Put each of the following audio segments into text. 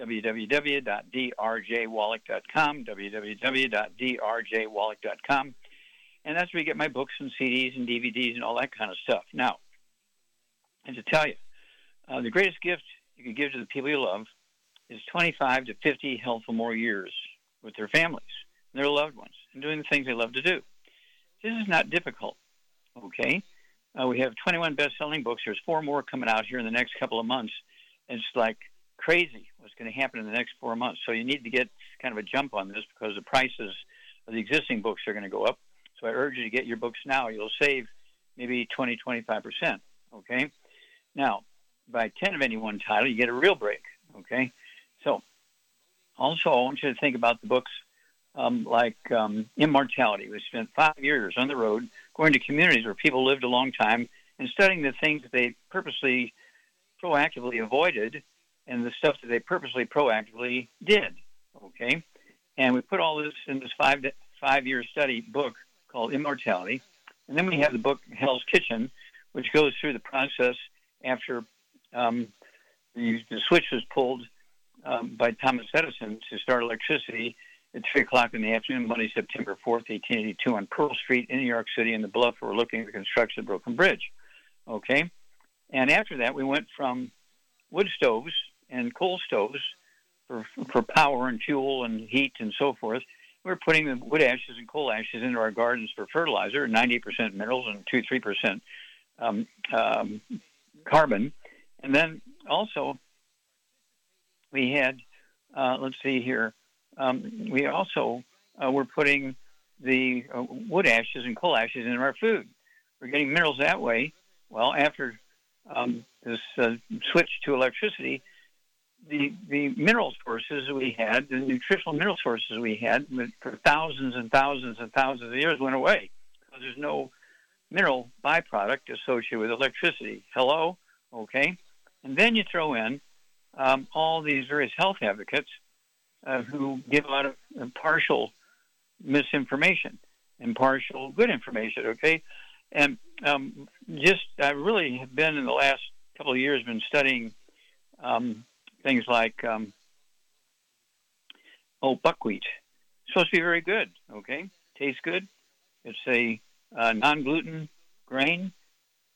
www.drjwallach.com, www.drjwallach.com. And that's where you get my books and CDs and DVDs and all that kind of stuff. Now, and to tell you, uh, the greatest gift you can give to the people you love is 25 to 50 healthful more years with their families and their loved ones and doing the things they love to do. This is not difficult, okay? Uh, we have 21 best-selling books. There's four more coming out here in the next couple of months. It's like crazy what's going to happen in the next four months. So you need to get kind of a jump on this because the prices of the existing books are going to go up. So I urge you to get your books now. You'll save maybe 20, 25%. Okay? Now, by 10 of any one title, you get a real break. Okay? So, also, I want you to think about the books um, like um, Immortality. We spent five years on the road going to communities where people lived a long time and studying the things that they purposely, proactively avoided and the stuff that they purposely, proactively did. Okay? And we put all this in this five, five year study book called Immortality. And then we have the book Hell's Kitchen, which goes through the process after um, the, the switch was pulled um, by Thomas Edison to start electricity at 3 o'clock in the afternoon, Monday, September 4th, 1882, on Pearl Street in New York City in the bluff overlooking the construction of Brooklyn Bridge. Okay? And after that, we went from wood stoves and coal stoves for, for power and fuel and heat and so forth. We're putting the wood ashes and coal ashes into our gardens for fertilizer, 90% minerals and 2 3% um, um, carbon. And then also, we had, uh, let's see here, um, we also uh, were putting the uh, wood ashes and coal ashes into our food. We're getting minerals that way. Well, after um, this uh, switch to electricity, the the mineral sources we had, the nutritional mineral sources we had for thousands and thousands and thousands of years went away because there's no mineral byproduct associated with electricity. Hello, okay, and then you throw in um, all these various health advocates uh, who give a lot of uh, partial misinformation and partial good information. Okay, and um, just I really have been in the last couple of years been studying um, things like um, oh buckwheat. It's supposed to be very good. Okay, tastes good. It's a uh, non-gluten grain,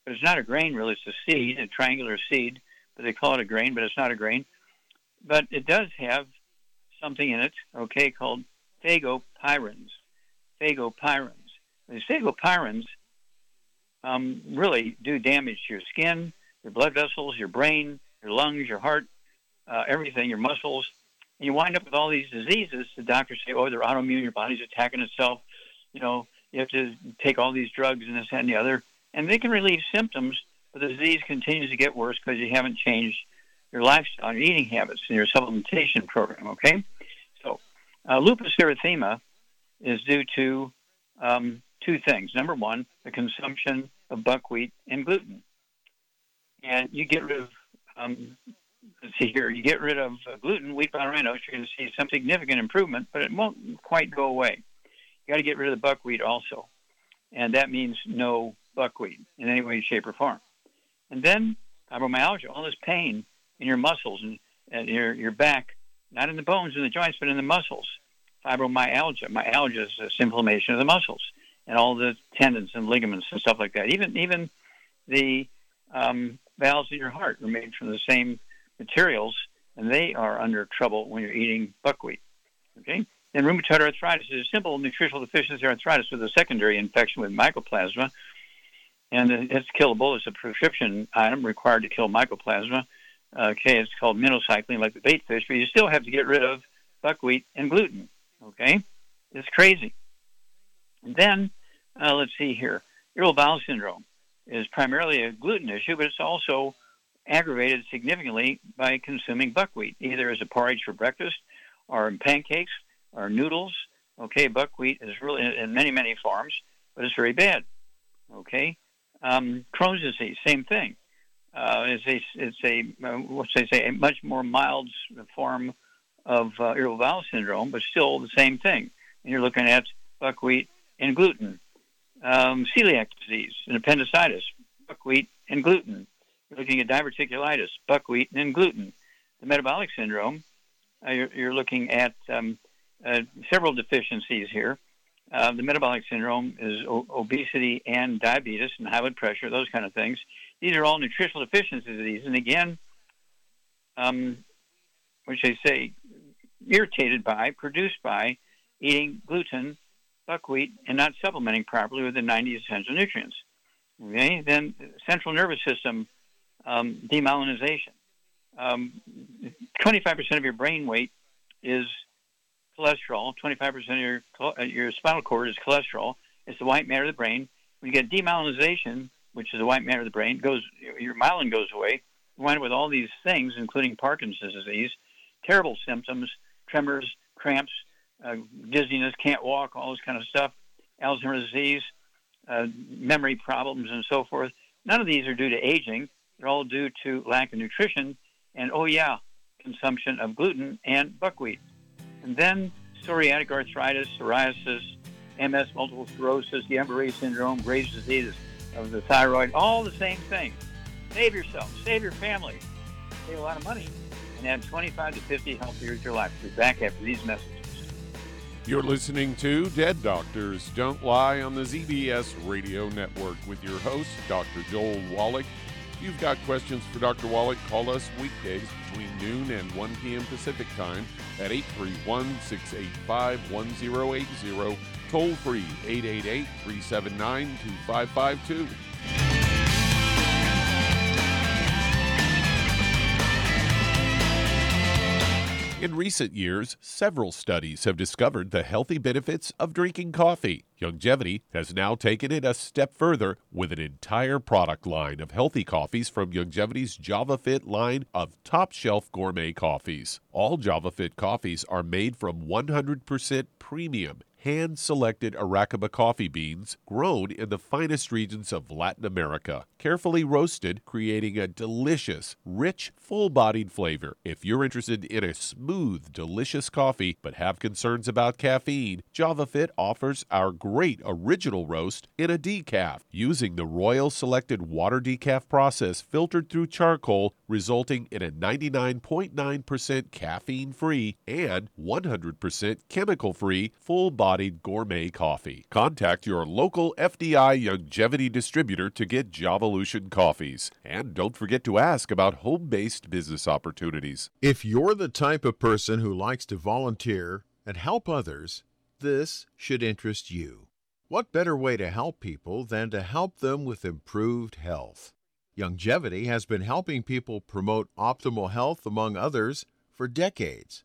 but it's not a grain really. It's a seed, a triangular seed, but they call it a grain, but it's not a grain. But it does have something in it, okay, called fagopyrins. Fagopyrins. These fagopyrins um, really do damage to your skin, your blood vessels, your brain, your lungs, your heart, uh, everything, your muscles. And you wind up with all these diseases. The doctors say, oh, they're autoimmune, your body's attacking itself. You know, you have to take all these drugs and this, that, and the other. And they can relieve symptoms, but the disease continues to get worse because you haven't changed your lifestyle, your eating habits, and your supplementation program. Okay, so uh, lupus erythema is due to um, two things. Number one, the consumption of buckwheat and gluten, and you get rid of. Um, see here. You get rid of uh, gluten, wheat, rhinos, you're going to see some significant improvement, but it won't quite go away. You got to get rid of the buckwheat also, and that means no buckwheat in any way, shape, or form. And then fibromyalgia, all this pain in your muscles and, and your, your back, not in the bones and the joints, but in the muscles. Fibromyalgia. Myalgia is this inflammation of the muscles and all the tendons and ligaments and stuff like that. Even even the um, valves in your heart are made from the same materials, and they are under trouble when you're eating buckwheat. Okay? Then rheumatoid arthritis is a simple nutritional deficiency arthritis with a secondary infection with mycoplasma, and it's killable. It's a prescription item required to kill mycoplasma. Okay, it's called minocycline, like the bait fish, but you still have to get rid of buckwheat and gluten. Okay, it's crazy. And then uh, let's see here, irritable bowel syndrome is primarily a gluten issue, but it's also aggravated significantly by consuming buckwheat, either as a porridge for breakfast or in pancakes or noodles. Okay, buckwheat is really in many, many forms, but it's very bad. Okay, um, Crohn's disease, same thing. Uh, it's a, it's a uh, what's they say, a much more mild form of uh, irritable bowel syndrome, but still the same thing. And you're looking at buckwheat and gluten. Um, celiac disease and appendicitis, buckwheat and gluten. Looking at diverticulitis, buckwheat and then gluten. The metabolic syndrome, uh, you're, you're, looking at um, uh, several deficiencies here. Uh, the metabolic syndrome is o- obesity and diabetes and high blood pressure, those kind of things. These are all nutritional deficiencies of these. And again, um, which they say, irritated by, produced by eating gluten, buckwheat, and not supplementing properly with the 90 essential nutrients. Okay, then central nervous system um, demyelinization. Um, 25% of your brain weight is cholesterol. 25% of your uh, your spinal cord is cholesterol. It's the white matter of the brain. When you get demyelinization, which is the white matter of the brain, goes your myelin goes away. You wind up with all these things, including Parkinson's disease, terrible symptoms, tremors, cramps, uh, dizziness, can't walk, all this kind of stuff, Alzheimer's disease, uh, memory problems, and so forth. None of these are due to aging. They're all due to lack of nutrition and, oh yeah, consumption of gluten and buckwheat. And then psoriatic arthritis, psoriasis, MS, multiple sclerosis, Guillain-Barré syndrome, Graves' disease of the thyroid, all the same thing. Save yourself, save your family, save a lot of money, and add 25 to 50 healthy years to your life. We'll be back after these messages. You're listening to Dead Doctors Don't Lie on the ZBS Radio Network with your host, Dr. Joel Wallach. If you've got questions for Dr. Wallach, call us weekdays between noon and 1 p.m. Pacific Time at 831 685 1080, toll free 888 379 2552. In recent years, several studies have discovered the healthy benefits of drinking coffee. Youngevity has now taken it a step further with an entire product line of healthy coffees from Youngevity's JavaFit line of top shelf gourmet coffees. All JavaFit coffees are made from 100% premium hand selected Arabica coffee beans grown in the finest regions of Latin America, carefully roasted, creating a delicious, rich, full bodied flavor. If you're interested in a smooth, delicious coffee but have concerns about caffeine, JavaFit offers our great original roast in a decaf using the Royal Selected Water Decaf process filtered through charcoal, resulting in a 99.9% caffeine free and 100% chemical free full body bodied gourmet coffee. Contact your local FDI Youngevity distributor to get Javalution coffees. And don't forget to ask about home based business opportunities. If you're the type of person who likes to volunteer and help others, this should interest you. What better way to help people than to help them with improved health? Youngevity has been helping people promote optimal health, among others, for decades.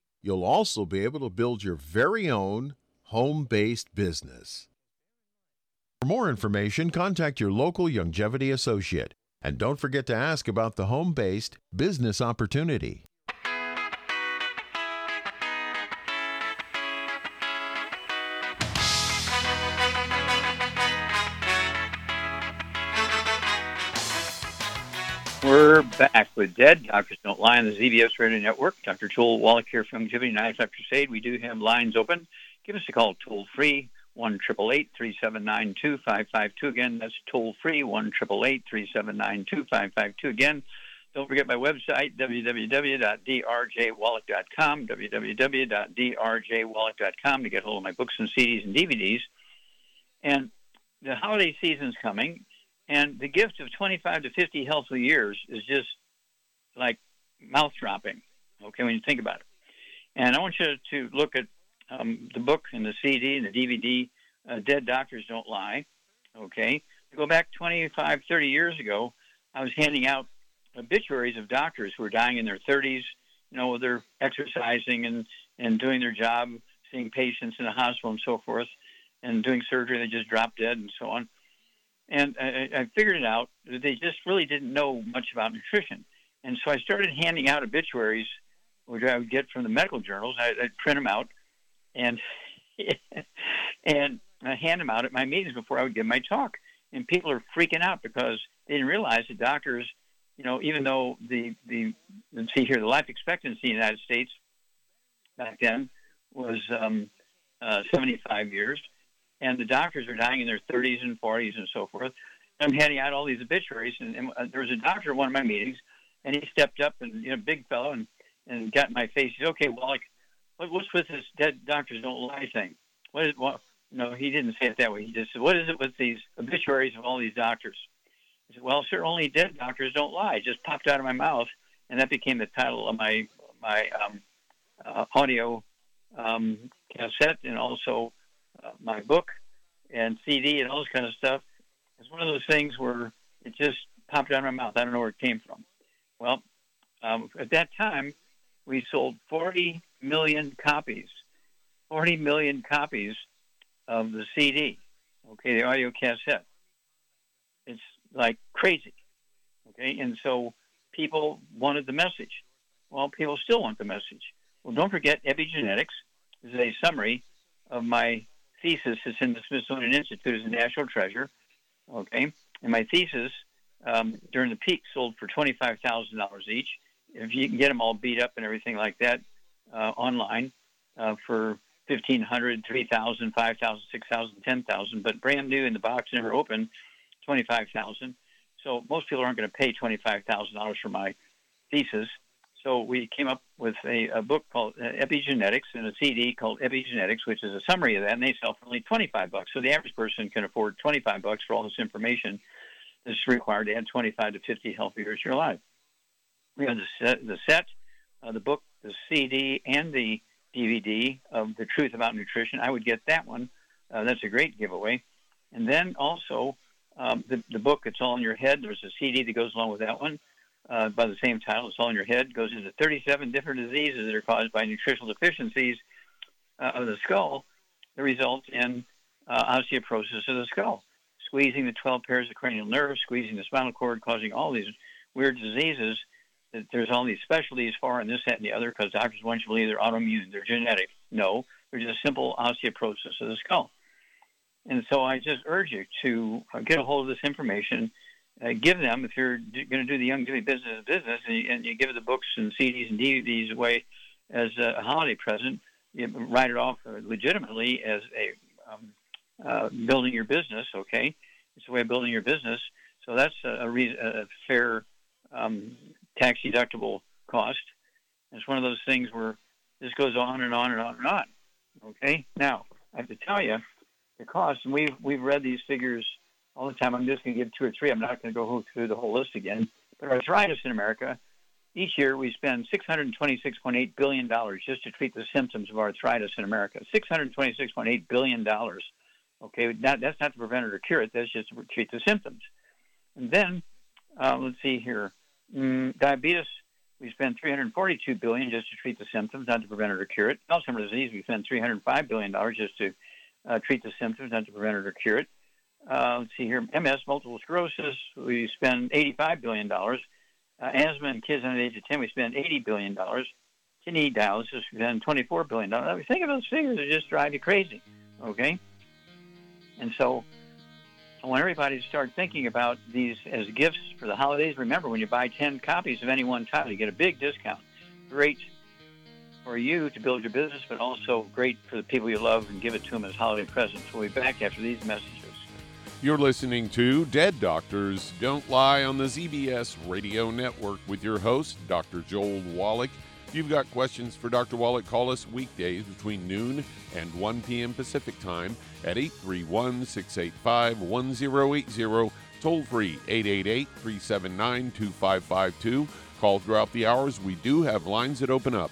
You'll also be able to build your very own home based business. For more information, contact your local Youngevity associate and don't forget to ask about the home based business opportunity. We're back with Dead Doctors Don't Lie on the ZBS Radio Network. Dr. Joel Wallach here from Giving Knives Life Crusade. We do have lines open. Give us a call toll free, 1 379 2552. Again, that's toll free, 1 379 2552. Again, don't forget my website, www.drjwallach.com, www.drjwallach.com to get hold of my books and CDs and DVDs. And the holiday season's coming, and the gift of 25 to 50 healthy years is just like mouth dropping, okay, when you think about it. And I want you to look at um, the book and the CD and the DVD, uh, Dead Doctors Don't Lie, okay? Go back 25, 30 years ago, I was handing out obituaries of doctors who were dying in their 30s, you know, they're exercising and, and doing their job, seeing patients in the hospital and so forth, and doing surgery, they just dropped dead and so on. And I, I figured it out. that They just really didn't know much about nutrition. And so I started handing out obituaries, which I would get from the medical journals. I, would print them out and and I hand them out at my meetings before I would give my talk. And people are freaking out because they didn't realize that doctors, you know, even though the the see here, the life expectancy in the United States back then was um, uh, 75 years, and the doctors are dying in their 30s and 40s and so forth. And I'm handing out all these obituaries, and, and uh, there was a doctor at one of my meetings, and he stepped up and you know, big fellow, and and got in my face. He said, "Okay, well, like, what's with this dead doctors don't lie thing? What is what?" No, he didn't say it that way. He just said, "What is it with these obituaries of all these doctors?" I said, "Well, sir, only dead doctors don't lie." It just popped out of my mouth, and that became the title of my my um, uh, audio um, cassette, and also uh, my book and CD and all this kind of stuff. It's one of those things where it just popped out of my mouth. I don't know where it came from. Well, um, at that time, we sold 40 million copies, 40 million copies of the CD, okay, the audio cassette. It's like crazy, okay, and so people wanted the message. Well, people still want the message. Well, don't forget epigenetics is a summary of my thesis is in the Smithsonian Institute as a national treasure. Okay, and my thesis um, during the peak sold for twenty five thousand dollars each. If you can get them all beat up and everything like that uh, online uh, for fifteen hundred, three thousand, five thousand, six thousand, ten thousand, but brand new in the box, never opened twenty five thousand. So most people aren't going to pay twenty five thousand dollars for my thesis. So we came up with a, a book called uh, Epigenetics and a CD called Epigenetics, which is a summary of that, and they sell for only 25 bucks. So the average person can afford 25 bucks for all this information that's required to add 25 to 50 healthy years to your life. We have the set, the, set uh, the book, the CD, and the DVD of The Truth About Nutrition. I would get that one. Uh, that's a great giveaway. And then also um, the, the book, It's All in Your Head. There's a CD that goes along with that one uh, by the same title, It's All in Your Head, goes into 37 different diseases that are caused by nutritional deficiencies uh, of the skull that result in uh, osteoporosis of the skull, squeezing the 12 pairs of cranial nerves, squeezing the spinal cord, causing all these weird diseases. That there's all these specialties for, and this, that, and the other, because doctors want you to believe they're autoimmune, they're genetic. No, they're just simple osteoporosis of the skull. And so I just urge you to uh, get a hold of this information uh, give them if you're going to do the Youngevity business business, and you, and you give the books and CDs and DVDs away as a holiday present. You write it off legitimately as a um, uh, building your business. Okay, it's a way of building your business. So that's a, a, re- a fair um, tax deductible cost. It's one of those things where this goes on and on and on and on. Okay, now I have to tell you the cost, and we've we've read these figures all the time. I'm just going to give two or three. I'm not going to go through the whole list again. But arthritis in America, each year we spend $626.8 billion just to treat the symptoms of arthritis in America. $626.8 billion. Okay, that, that's not to prevent it or cure it. That's just to treat the symptoms. And then, uh, let's see here, mm, diabetes, we spend 342 billion just to treat the symptoms, not to prevent it or cure it. Alzheimer's disease, we spend 305 billion dollars just to uh, treat the symptoms, not to prevent it or cure it. Uh, let's see here, MS, multiple sclerosis, we spend $85 billion. Uh, asthma in kids under the age of 10, we spend $80 billion. Kidney dialysis, we spend $24 billion. I think of those figures, they just drive you crazy, okay? And so I want everybody to start thinking about these as gifts for the holidays. Remember, when you buy 10 copies of any one title, you get a big discount. Great for you to build your business, but also great for the people you love and give it to them as holiday presents. We'll be back after these messages. You're listening to Dead Doctors Don't Lie on the ZBS Radio Network with your host, Dr. Joel Wallach. If you've got questions for Dr. Wallach, call us weekdays between noon and 1 p.m. Pacific Time at 831 685 1080, toll free 888 379 2552. Call throughout the hours. We do have lines that open up.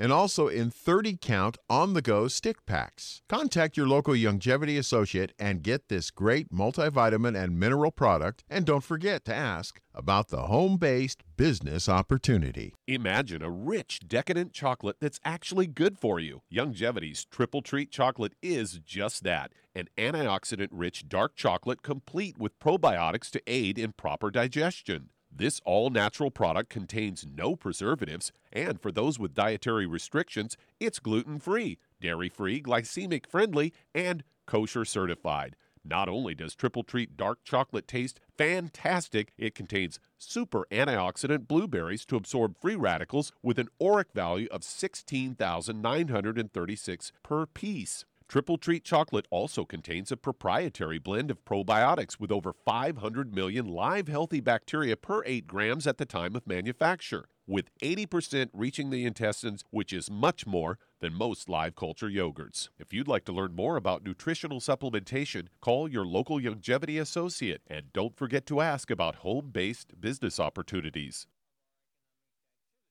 and also in 30 count on the go stick packs. Contact your local Youngevity associate and get this great multivitamin and mineral product. And don't forget to ask about the home based business opportunity. Imagine a rich, decadent chocolate that's actually good for you. Youngevity's Triple Treat chocolate is just that an antioxidant rich dark chocolate complete with probiotics to aid in proper digestion. This all natural product contains no preservatives, and for those with dietary restrictions, it's gluten free, dairy free, glycemic friendly, and kosher certified. Not only does Triple Treat dark chocolate taste fantastic, it contains super antioxidant blueberries to absorb free radicals with an ORAC value of 16,936 per piece. Triple Treat chocolate also contains a proprietary blend of probiotics with over 500 million live healthy bacteria per 8 grams at the time of manufacture, with 80% reaching the intestines, which is much more than most live culture yogurts. If you'd like to learn more about nutritional supplementation, call your local Youngevity associate and don't forget to ask about home based business opportunities.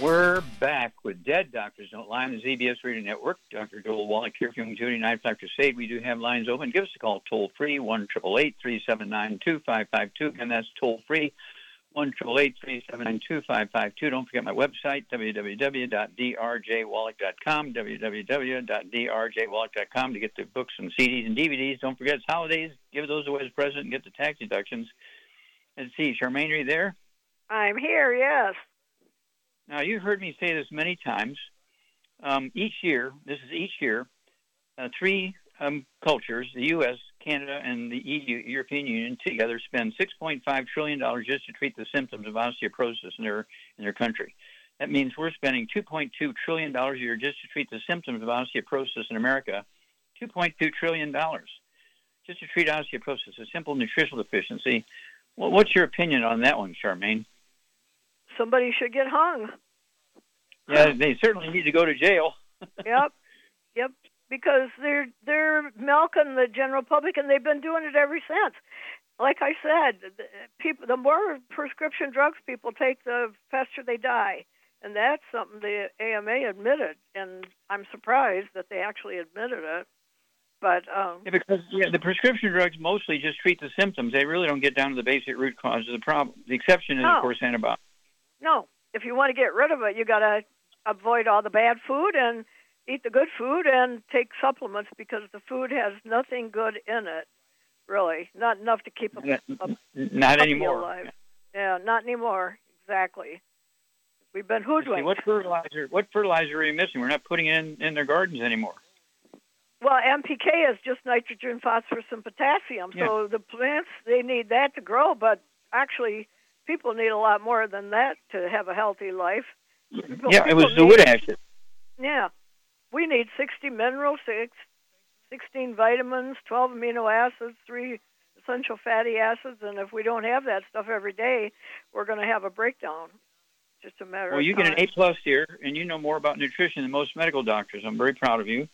We're back with Dead Doctors Don't Lie on the ZBS Radio Network. Dr. Joel Wallach here from Judy Dr. Crusade. We do have lines open. Give us a call toll free, 1 379 2552. And that's toll free, 1 379 2552. Don't forget my website, www.drjwallach.com, www.drjwallach.com to get the books and CDs and DVDs. Don't forget it's holidays. Give those away as present and get the tax deductions. Let's see, Charmaine, are you there? I'm here, yes. Now, you've heard me say this many times. Um, each year, this is each year, uh, three um, cultures, the U.S., Canada, and the EU, European Union, together spend $6.5 trillion just to treat the symptoms of osteoporosis in their, in their country. That means we're spending $2.2 trillion a year just to treat the symptoms of osteoporosis in America. $2.2 trillion just to treat osteoporosis, a simple nutritional deficiency. Well, what's your opinion on that one, Charmaine? Somebody should get hung. Yeah, they certainly need to go to jail. yep, yep. Because they're they're milking the general public, and they've been doing it ever since. Like I said, the people the more prescription drugs people take, the faster they die, and that's something the AMA admitted, and I'm surprised that they actually admitted it. But um, yeah, because yeah, the prescription drugs mostly just treat the symptoms. They really don't get down to the basic root cause of the problem. The exception is, of course, antibiotics. No, if you want to get rid of it, you got to avoid all the bad food and eat the good food and take supplements because the food has nothing good in it, really, not enough to keep a, a Not anymore. alive. Yeah, not anymore. Exactly. We've been See, hoodwinked. what fertilizer? What fertilizer are you missing? We're not putting it in in their gardens anymore. Well, NPK is just nitrogen, phosphorus, and potassium. So the plants they need that to grow, but actually, people need a lot more than that to have a healthy life. People- yeah, it was the wood ashes. Yeah, we need 60 minerals, six, 16 vitamins, 12 amino acids, three essential fatty acids, and if we don't have that stuff every day, we're going to have a breakdown. Just a matter Well, you get an. A plus here, and you know more about nutrition than most medical doctors. I'm very proud of you.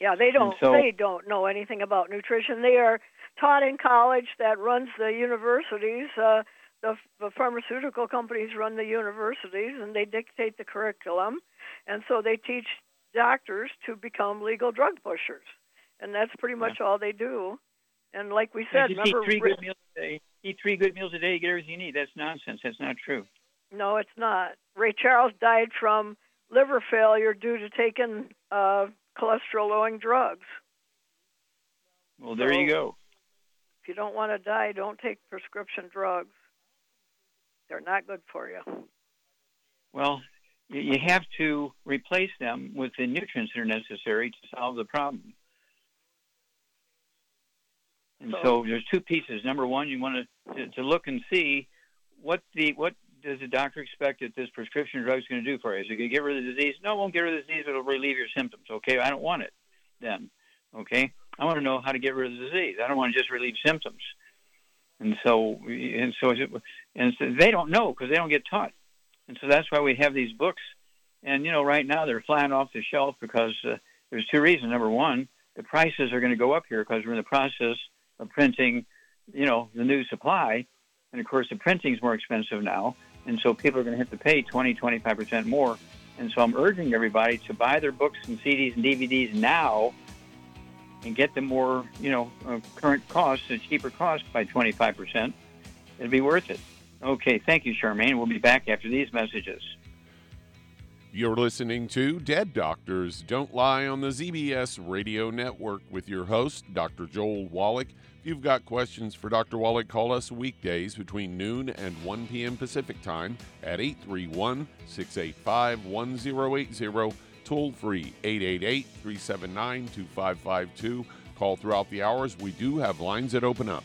Yeah, they don't. so- they don't know anything about nutrition. They are taught in college that runs the universities. Uh, the, the pharmaceutical companies run the universities, and they dictate the curriculum, and so they teach doctors to become legal drug pushers, and that's pretty much all they do. And like we said, just eat three good meals a day. Eat three good meals a day, you get everything you need. That's nonsense. That's not true. no, it's not. Ray Charles died from liver failure due to taking uh, cholesterol-lowering drugs. Well, there you go. If you don't want to die, don't take prescription drugs. They're not good for you. Well, you, you have to replace them with the nutrients that are necessary to solve the problem. And so, So- there's two pieces. Number one, you want to, to to look and see what the what does the doctor expect that this prescription drug is going to do for you? Is it going to get rid of the disease? No, it won't get rid of the disease. but It'll relieve your symptoms. Okay, I don't want it. Then, okay, I want to know how to get rid of the disease. I don't want to just relieve symptoms. And so, and so, and so they don't know because they don't get taught. And so that's why we have these books. And you know, right now they're flying off the shelf because uh, there's two reasons. Number one, the prices are going to go up here because we're in the process of printing, you know, the new supply, and of course the printing is more expensive now, and so people are going to have to pay 20, 25 percent more. And so I'm urging everybody to buy their books and CDs and DVDs now, and get the more, you know, uh, current costs, a cheaper cost by 25 percent. It'd be worth it. Okay, thank you, Charmaine. We'll be back after these messages. You're listening to Dead Doctors Don't Lie on the ZBS Radio Network with your host, Dr. Joel Wallach. If you've got questions for Dr. Wallach, call us weekdays between noon and 1 p.m. Pacific Time at 831 685 1080, toll free 888 379 2552. Call throughout the hours. We do have lines that open up.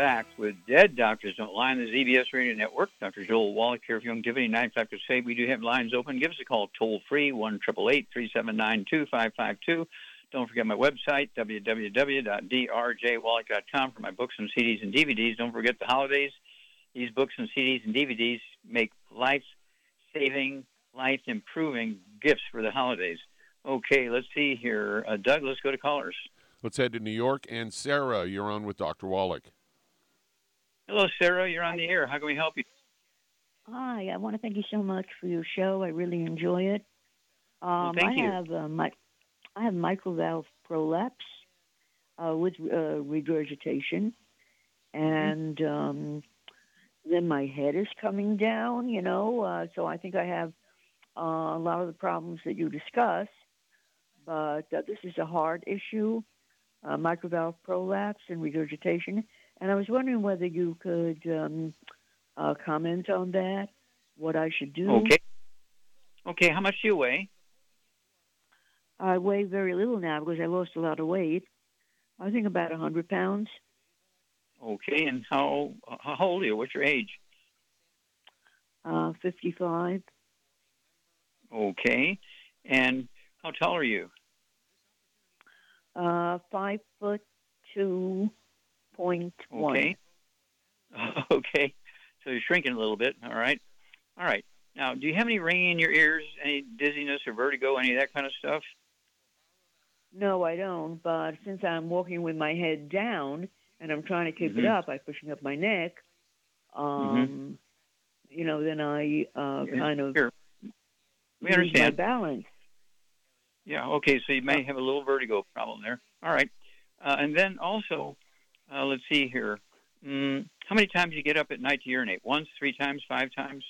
We're with Dead Doctors Don't Lie on the ZBS Radio Network. Dr. Joel Wallach here of Youngevity. Nine Factors Say we do have lines open. Give us a call toll free, 1 379 2552. Don't forget my website, www.drjwallach.com for my books and CDs and DVDs. Don't forget the holidays. These books and CDs and DVDs make life saving, life improving gifts for the holidays. Okay, let's see here. Uh, Doug, let's go to callers. Let's head to New York. And Sarah, you're on with Dr. Wallach. Hello, Sarah. You're on the air. How can we help you? Hi, I want to thank you so much for your show. I really enjoy it. Um, thank I you. have uh, my, I have mitral valve prolapse uh, with uh, regurgitation, and um, then my head is coming down. You know, uh, so I think I have uh, a lot of the problems that you discuss. But uh, this is a heart issue, uh, mitral valve prolapse and regurgitation, and I was wondering whether you could um, uh, comment on that, what I should do. Okay. Okay, how much do you weigh? I weigh very little now because I lost a lot of weight. I think about a 100 pounds. Okay, and how how old are you? What's your age? Uh, 55. Okay, and how tall are you? Uh, five foot two point one. Okay. Okay, so you're shrinking a little bit. All right. All right. Now, do you have any ringing in your ears, any dizziness or vertigo, any of that kind of stuff? No, I don't. But since I'm walking with my head down and I'm trying to keep it Mhm. up by pushing up my neck, um, you know, then I uh, Yeah, kind of Here, we lose my understand. balance. Yeah. Okay, so you may have a little vertigo problem there. All right. Uh, and then also, uh, let's see here. Mm, how many times do you get up at night to urinate? Once, three times, five times?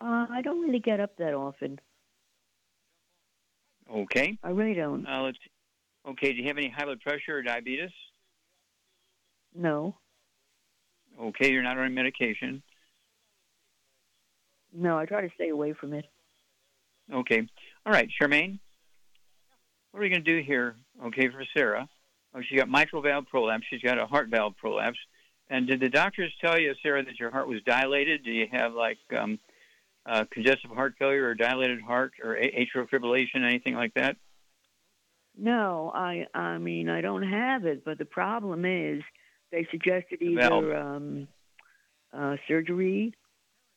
Uh, I don't really get up that often. Okay. I really don't. Uh, let's. Okay. Do you have any high blood pressure or diabetes? No, Okay, you're not on medication. no, I try to stay away from it. Okay. All right, Charmaine. What are we going to do here? Okay, for Sarah. Oh, she got mitral valve prolapse. She's got a heart valve prolapse. And did the doctors tell you, Sarah, that your heart was dilated? Do you have like um, uh, congestive heart failure or dilated heart or a- atrial fibrillation, anything like that? No, I I mean I don't have it, but the problem is they suggested either um, uh, surgery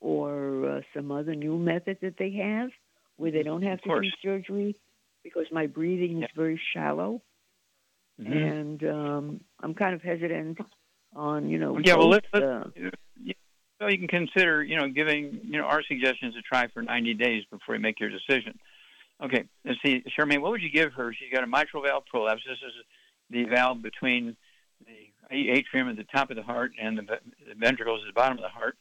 or uh, some other new method that they have where they don't have to do surgery. because my breathing is very shallow, Mhm. and um, I'm kind of hesitant on you know. Yeah, well, let's, uh, let's so you can consider, you know, giving, you know, our suggestions a try for 90 days before you make your decision. Okay, let's see, Charmaine, what would you give her? She's got a mitral valve prolapse. This is the valve between the atrium at the top of the heart and the, the ventricles at the bottom of the heart.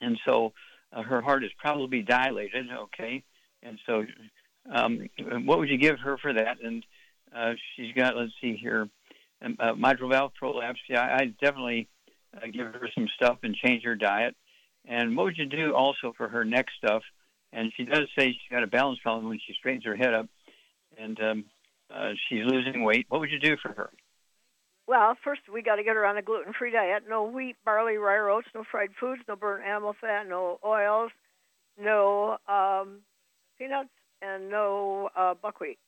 And so uh, her heart is probably dilated, okay? And so um, what would you give her for that? And uh, she's got, let's see here, um, uh, mitral valve prolapse. Yeah, I definitely uh, give her some stuff and change her diet. And what would you do also for her neck stuff? And she does say she's got a balance problem when she straightens her head up, and um, uh, she's losing weight. What would you do for her? Well, first we got to get her on a gluten-free diet. No wheat, barley, rye, oats. No fried foods. No burnt animal fat. No oils. No um, peanuts, and no uh, buckwheat.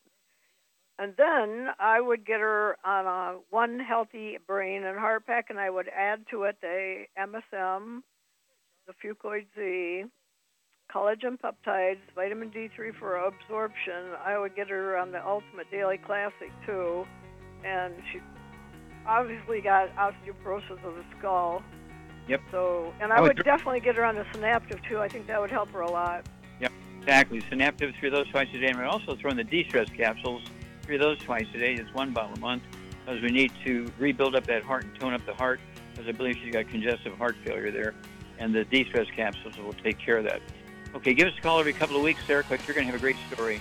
And then I would get her on a one healthy brain and heart pack, and I would add to it the MSM, the Fucoid Z, collagen peptides, vitamin D3 for absorption. I would get her on the Ultimate Daily Classic too, and she obviously got osteoporosis of the skull. Yep. So, and I, I would would, definitely get her on the Synaptive too. I think that would help her a lot. Yep, exactly. Synaptive, three those twice a day. And also throw in the de-stress capsules, three of those twice a day. It's one bottle a month because we need to rebuild up that heart and tone up the heart because I believe she's got congestive heart failure there. And the de-stress capsules will take care of that. Okay, give us a call every couple of weeks, Sarah, because you're going to have a great story.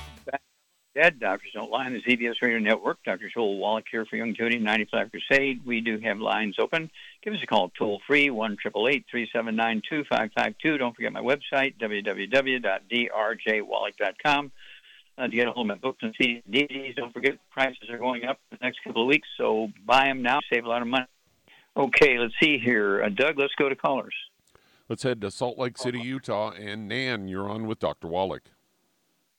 Dead Doctors Don't Lie on the ZBS Radio Network. Dr. Joel Wallach here for Youngevity 95 Crusade. We do have lines open. Give us a call toll free, 1 379 2552. Don't forget my website, www.drjwallach.com. Uh, to get a hold of my books and CDs, don't forget prices are going up the next couple of weeks, so buy them now, save a lot of money. Okay, let's see here. Uh, Doug, let's go to callers. Let's head to Salt Lake City, Utah. And Nan, you're on with Dr. Wallach.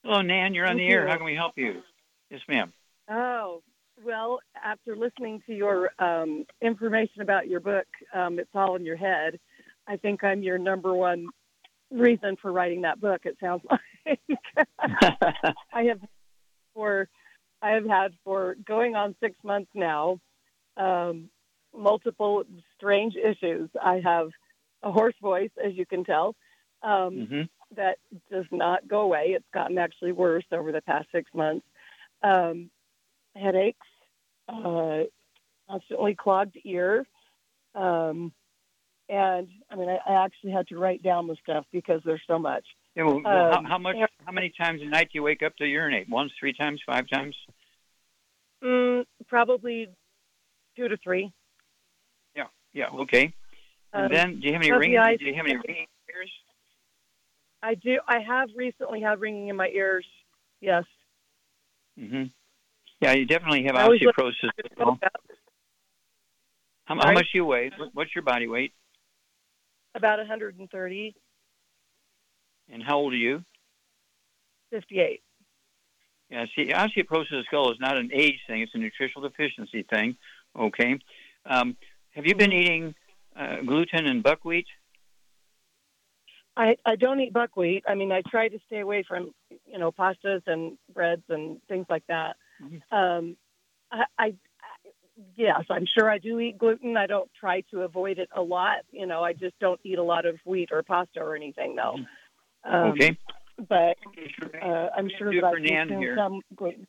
Hello, Nan. You're on Thank the air. you. How can we help you? Yes, ma'am. Oh, well, after listening to your um, information about your book, um, It's All in Your Head, I think I'm your number one reason for writing that book, it sounds like. I have for I have had for going on six months now, um, multiple strange issues. I have a hoarse voice, as you can tell. um, Mm-hmm. That does not go away. It's gotten actually worse over the past six months. Um, headaches, uh, constantly clogged ear. Um, and I mean, I, I actually had to write down the stuff because there's so much. Yeah, well, Um, how, how much? How many times a night do you wake up to urinate? Once, three times, five times? Mm, probably two to three. Yeah, yeah, okay. And Um, then, do you have any ringing? Do you have any ringing ears? I do. I have recently had ringing in my ears. Yes. Mm-hmm. Yeah, you definitely have osteoporosis. well. How, how much do you weigh? What's your body weight? About 130, And how old are you? 58. Yeah, see, osteoporosis of skull is not an age thing; it's a nutritional deficiency thing. Okay. Um, have you been eating uh, gluten and buckwheat? I, I don't eat buckwheat. I mean, I try to stay away from, you know, pastas and breads and things like that. Um, I, I, I, yes, I'm sure I do eat gluten. I don't try to avoid it a lot. You know, I just don't eat a lot of wheat or pasta or anything, though. Um, Okay. But uh, I'm sure do that I for Nan consume here. some gluten.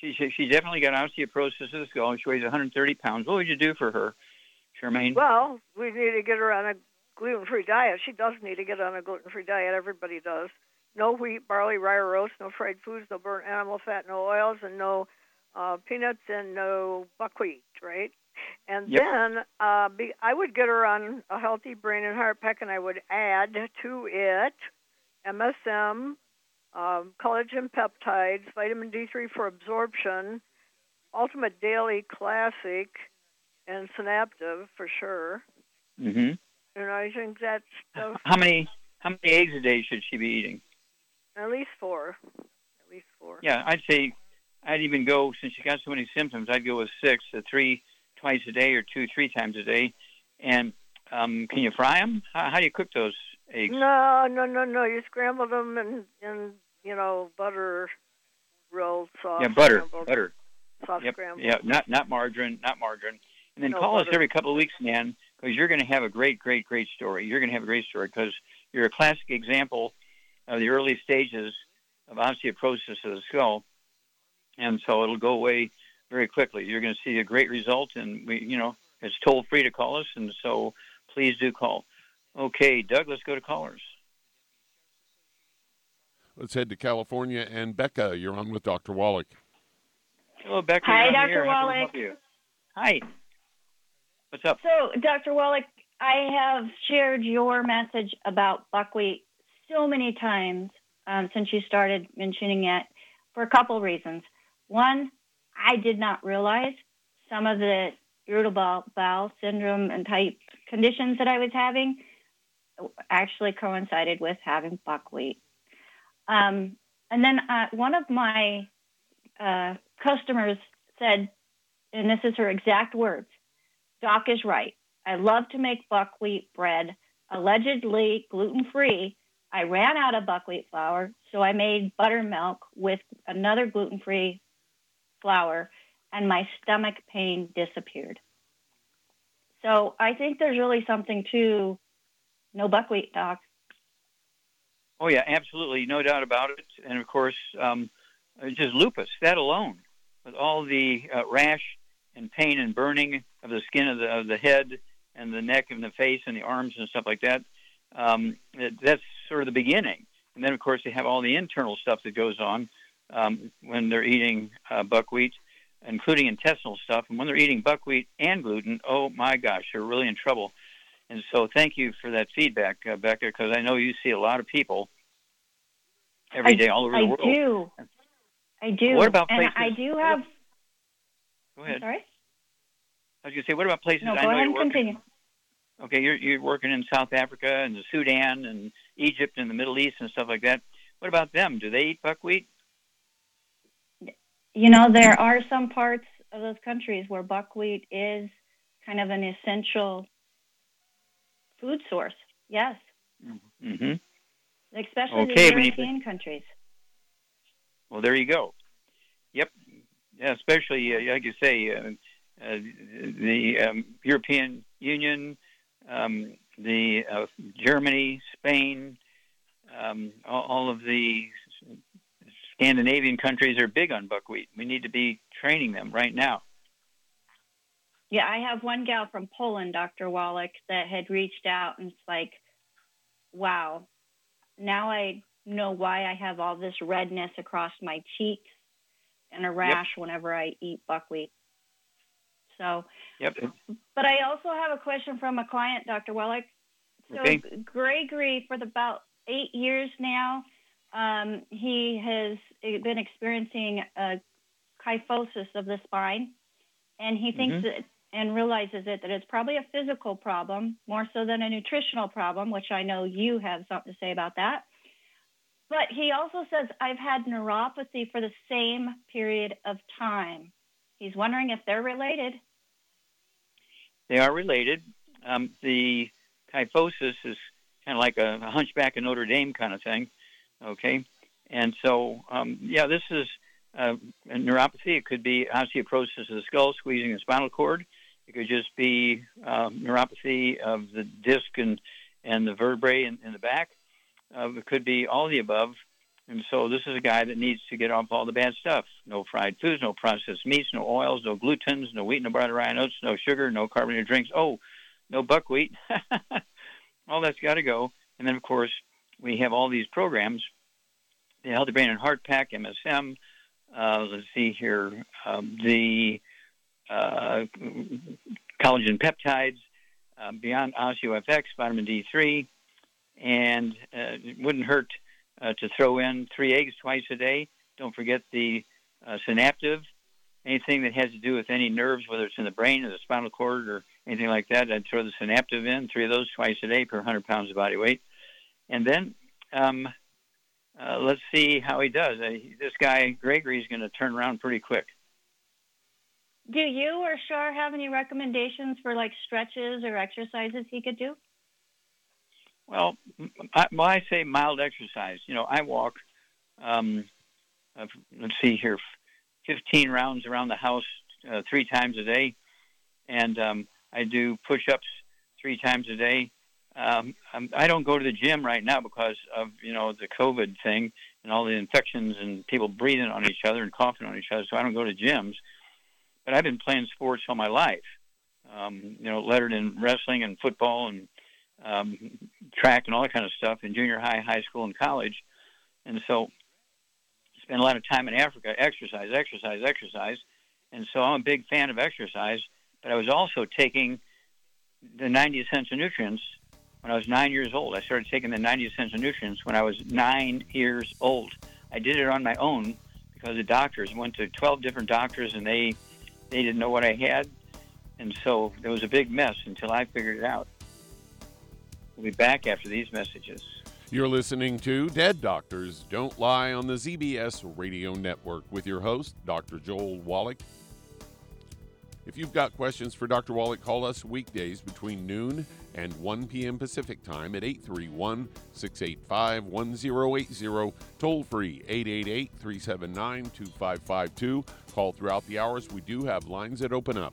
She, she she definitely got osteoporosis of the skull. She weighs 130 pounds. What would you do for her, Charmaine? Well, we need to get her on a gluten-free diet. She does need to get on a gluten-free diet. Everybody does. No wheat, barley, rye, or oats. No fried foods. No burnt animal fat. No oils, and no uh, peanuts and no buckwheat. Right. And Yep. then uh, be, I would get her on a healthy brain and heart pack, and I would add to it MSM, um, collagen peptides, vitamin D3 for absorption, Ultimate Daily Classic, and Synaptive for sure. And I think that's How many how many eggs a day should she be eating? at least four. At least four. Yeah, I'd say I'd even go since she got so many symptoms. I'd go with six, to three twice a day, or two three times a day. And um, can you fry them? How, how do you cook those eggs? No, no, no, no. You scramble them in, in you know, butter rolled soft. yeah, butter, butter. Soft Yep. scrambled. Yeah, not not margarine, not margarine. And then No, call us every couple of weeks, man, because you're going to have a great, great, great story. You're going to have a great story because you're a classic example of the early stages of osteoporosis of the skull, and so it'll go away very quickly. You're going to see a great result, and we, you know, it's toll free to call us, and so please do call. Okay, Doug, let's go to callers. Let's head to California. And Becca, you're on with Dr. Wallach. Hello, Becca. Hi, you're on the Dr. air. How Wallach. you? Hi. What's up? So, Dr. Wallach, I have shared your message about buckwheat so many times um, since you started mentioning it for a couple reasons. One, I did not realize some of the irritable bowel syndrome and type conditions that I was having actually coincided with having buckwheat. Um, and then uh, one of my uh, customers said, and this is her exact words Doc is right. I love to make buckwheat bread, allegedly gluten free. I ran out of buckwheat flour, so I made buttermilk with another gluten free flour, and my stomach pain disappeared. So I think there's really something to no buckwheat, Doc. Oh yeah, absolutely, no doubt about it. And of course, um, just lupus. That alone, with all the uh, rash and pain and burning of the skin of the of the head and the neck and the face and the arms and stuff like that. Um, that's sort of the beginning. And then of course they have all the internal stuff that goes on um, when they're eating uh, buckwheat, including intestinal stuff. And when they're eating buckwheat and gluten, oh my gosh, they're really in trouble. And so, thank you for that feedback, uh, Becca, because I know you see a lot of people every I- day all over I the world. I do. I do. What about and I do have. Go ahead. Sorry. I was going to say, what about places No, I go know ahead you're working? continue. Okay, you're you're working in South Africa and the Sudan and Egypt and the Middle East and stuff like that. What about them? Do they eat buckwheat? You know, there are some parts of those countries where buckwheat is kind of an essential food source. Yes, Mm-hmm. especially Okay, the we need to- European countries. Well, there you go. Yep. Yeah, especially uh, like you say, uh, the um, European Union, um, the uh, Germany, Spain, um, all, all of the Scandinavian countries are big on buckwheat. We need to be training them right now. Yeah, I have one gal from Poland, Dr. Wallach, that had reached out and it's like, wow, now I know why I have all this redness across my cheeks and a rash yep. whenever I eat buckwheat. So, yep. But I also have a question from a client, Dr. Wallach. So, okay. Gregory, for the, about eight years now, um, he has been experiencing a kyphosis of the spine, and he thinks mm-hmm. that and realizes it that it's probably a physical problem more so than a nutritional problem, which I know you have something to say about that. But he also says, I've had neuropathy for the same period of time. He's wondering if they're related. They are related. Um, the kyphosis is kind of like a, a hunchback of Notre Dame kind of thing. Okay. And so, um, yeah, this is uh, neuropathy. It could be osteoporosis of the skull, squeezing the spinal cord. It could just be um, neuropathy of the disc and, and the vertebrae in, in the back. Uh, it could be all the above. And so this is a guy that needs to get off all the bad stuff. No fried foods, no processed meats, no oils, no glutens, no wheat, no butter, rye oats, no sugar, no carbonated drinks. Oh, no buckwheat. all that's got to go. And then, of course, we have all these programs, the Healthy Brain and Heart Pack, MSM. Uh, let's see here, um, the uh, collagen peptides, uh, beyond OsteoFX, vitamin D3, and uh, it wouldn't hurt uh, to throw in three eggs twice a day. Don't forget the uh, synaptive, anything that has to do with any nerves, whether it's in the brain or the spinal cord or anything like that. I'd throw the synaptive in, three of those twice a day per 100 pounds of body weight. And then um, uh, let's see how he does. Uh, this guy, Gregory, is going to turn around pretty quick. Do you or Shar have any recommendations for like stretches or exercises he could do? Well, I, well, I say mild exercise. You know, I walk. Um, let's see here, 15 rounds around the house uh, three times a day, and um, I do push-ups three times a day. Um, I don't go to the gym right now because of you know the COVID thing and all the infections and people breathing on each other and coughing on each other. So I don't go to gyms but I've been playing sports all my life. Um, you know, lettered in wrestling and football and um, track and all that kind of stuff in junior high, high school, and college. And so, spent a lot of time in Africa, exercise, exercise, exercise. And so, I'm a big fan of exercise. But I was also taking the 90 cents essential nutrients when I was nine years old. I started taking the 90 cents essential nutrients when I was nine years old. I did it on my own because the doctors went to 12 different doctors and they they didn't know what I had. And so there was a big mess until I figured it out. We'll be back after these messages. You're listening to Dead Doctors Don't Lie on the ZBS Radio Network with your host, Dr. Joel Wallach. If you've got questions for Dr. Wallach, call us weekdays between noon and 1 p.m. Pacific Time at 831 685 1080. Toll free 888 379 2552. Call throughout the hours. We do have lines that open up.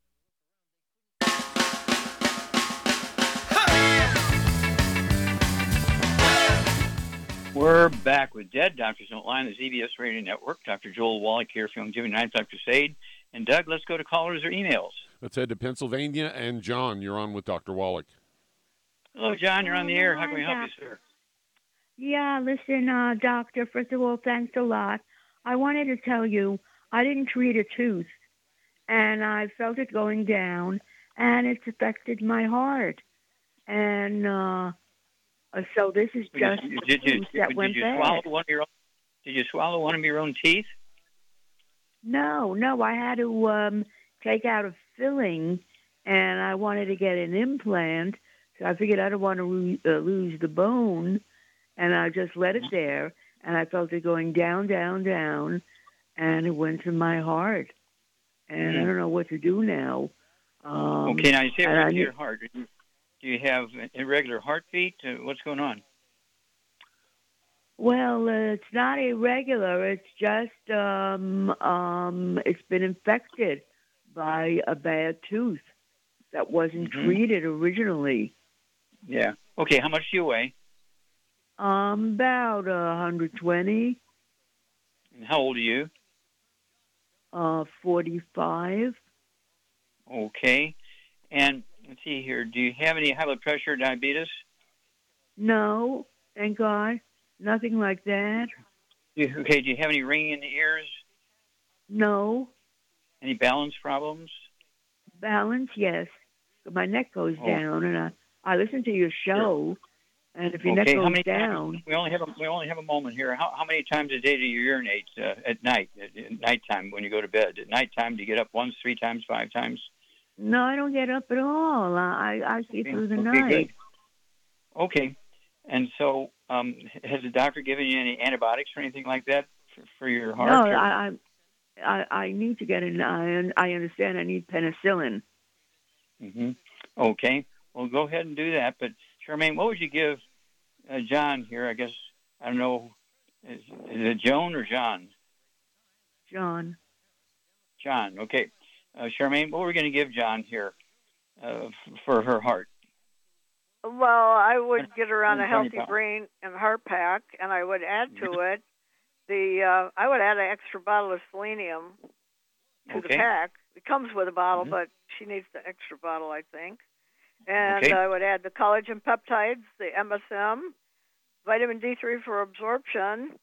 We're back with Dead Doctors Don't Lie on the ZBS Radio Network. Dr. Joel Wallach here from Jimmy Ninth Dr. Crusade. And Doug, let's go to callers or emails. Let's head to Pennsylvania. And John, you're on with Dr. Wallach. Hello, John. You're on the air. How can we help you, sir? Yeah, listen, uh, doctor, first of all, thanks a lot. I wanted to tell you I didn't treat a tooth, and I felt it going down, and it's affected my heart. And uh, so this is just did, did you, that did went you bad. swallow one of your own, Did you swallow one of your own teeth? No, no, I had to um, take out a filling, and I wanted to get an implant. So I figured I don't want to lose, uh, lose the bone, and I just let it there. And I felt it going down, down, down, and it went to my heart. And I Hmm. don't know what to do now. Um, okay, now you say it went to your heart. Do you, have an irregular heartbeat? Uh, what's going on? Well, uh, it's not irregular. It's just um, um, it's been infected by a bad tooth that wasn't Mhm. treated originally. Yeah. Okay, how much do you weigh? Um, about uh, 120, And how old are you? uh, 45. Okay. And let's see here. Do you have any high blood pressure diabetes? No, thank God, nothing like that. You, okay, do you have any ringing in the ears? No Any balance problems? balance, yes. My neck goes Oh. down, and I I listen to your show, and if your okay, neck how goes many down? We only have a, we only have a moment here. How, how many times a day do you urinate uh, at night? At, at nighttime when you go to bed? At nighttime, do you get up once, three times, five times? No, I don't get up at all. I I see through the Okay, night. good. Okay. And so, um, has the doctor given you any antibiotics or anything like that for, for your heart? No, or- I, I I I need to get an I I understand I need penicillin. hmm Okay. Well, go ahead and do that. But Charmaine, what would you give uh, John here? I guess I don't know. Is, is it Joan or John? John. John. Okay. Uh, Charmaine, what are we going to give John here uh, f- for her heart? Well, I would get her on a healthy pounds. brain and heart pack, and I would add to it the uh, I would add an extra bottle of selenium to the pack. It comes with a bottle, Mhm. but she needs the extra bottle, I think. And Okay. I would add the collagen peptides, the MSM, vitamin D3 for absorption,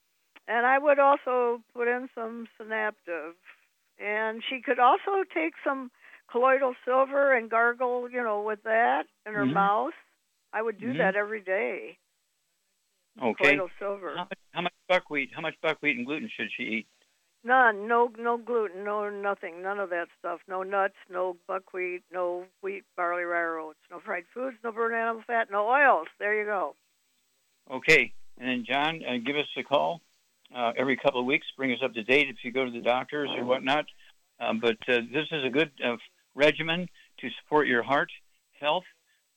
and I would also put in some synaptive. And she could also take some colloidal silver and gargle, you know, with that in her Mhm. mouth. I would do Mhm. that every day. Okay. Colloidal silver. How much, how much buckwheat? How much buckwheat and gluten should she eat? None. No. No gluten. No nothing. None of that stuff. No nuts. No buckwheat. No wheat, barley, rye oats. No fried foods. No burnt animal fat. No oils. There you go. Okay. And then John, uh, give us a call uh, every couple of weeks. Bring us up to date if you go to the doctors or whatnot. Um, but uh, this is a good uh, regimen to support your heart health.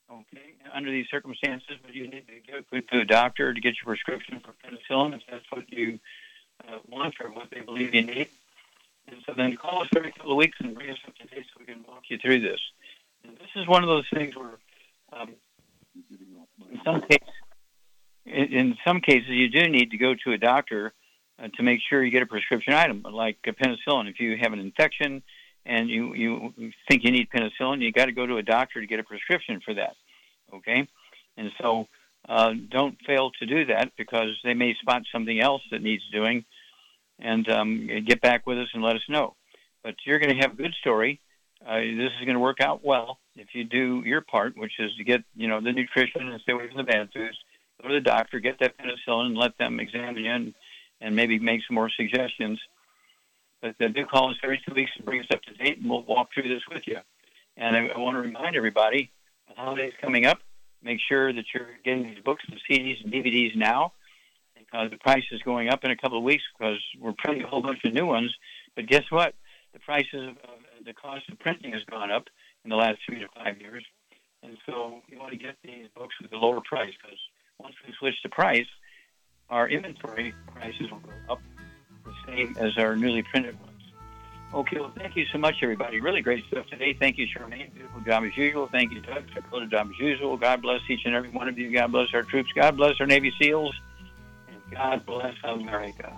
Okay. Under these circumstances, but you need to go to a doctor to get your prescription for penicillin if that's what you uh, want or what they believe you need. And so then call us every couple of weeks and bring us up to date so we can walk you through this. And this is one of those things where, um, in some cases, in, some cases, you do need to go to a doctor to make sure you get a prescription item, like a penicillin. If you have an infection and you, you think you need penicillin, you got to go to a doctor to get a prescription for that. Okay? And so uh, don't fail to do that because they may spot something else that needs doing and um, get back with us and let us know. But you're going to have a good story. Uh, this is going to work out well if you do your part, which is to get you know the nutrition and stay away from the bad foods. Go to the doctor, get that penicillin, and let them examine you and, and maybe make some more suggestions. But uh, do call us every two weeks and bring us up to date, and we'll walk through this with you. And I, I want to remind everybody, the holidays coming up. Make sure that you're getting these books and CDs and DVDs now because the price is going up in a couple of weeks because we're printing a whole bunch of new ones. But guess what? The prices of uh, the cost of printing has gone up in the last three to five years. And so you want to get these books with a lower price because once we switch to price, our inventory prices will go up the same as our newly printed ones. Okay, well, thank you so much, everybody. Really great stuff today. Thank you, Charmaine. Beautiful job as usual. Thank you, Doug. Dakota job as usual. God bless each and every one of you. God bless our troops. God bless our Navy SEALs. And God bless America.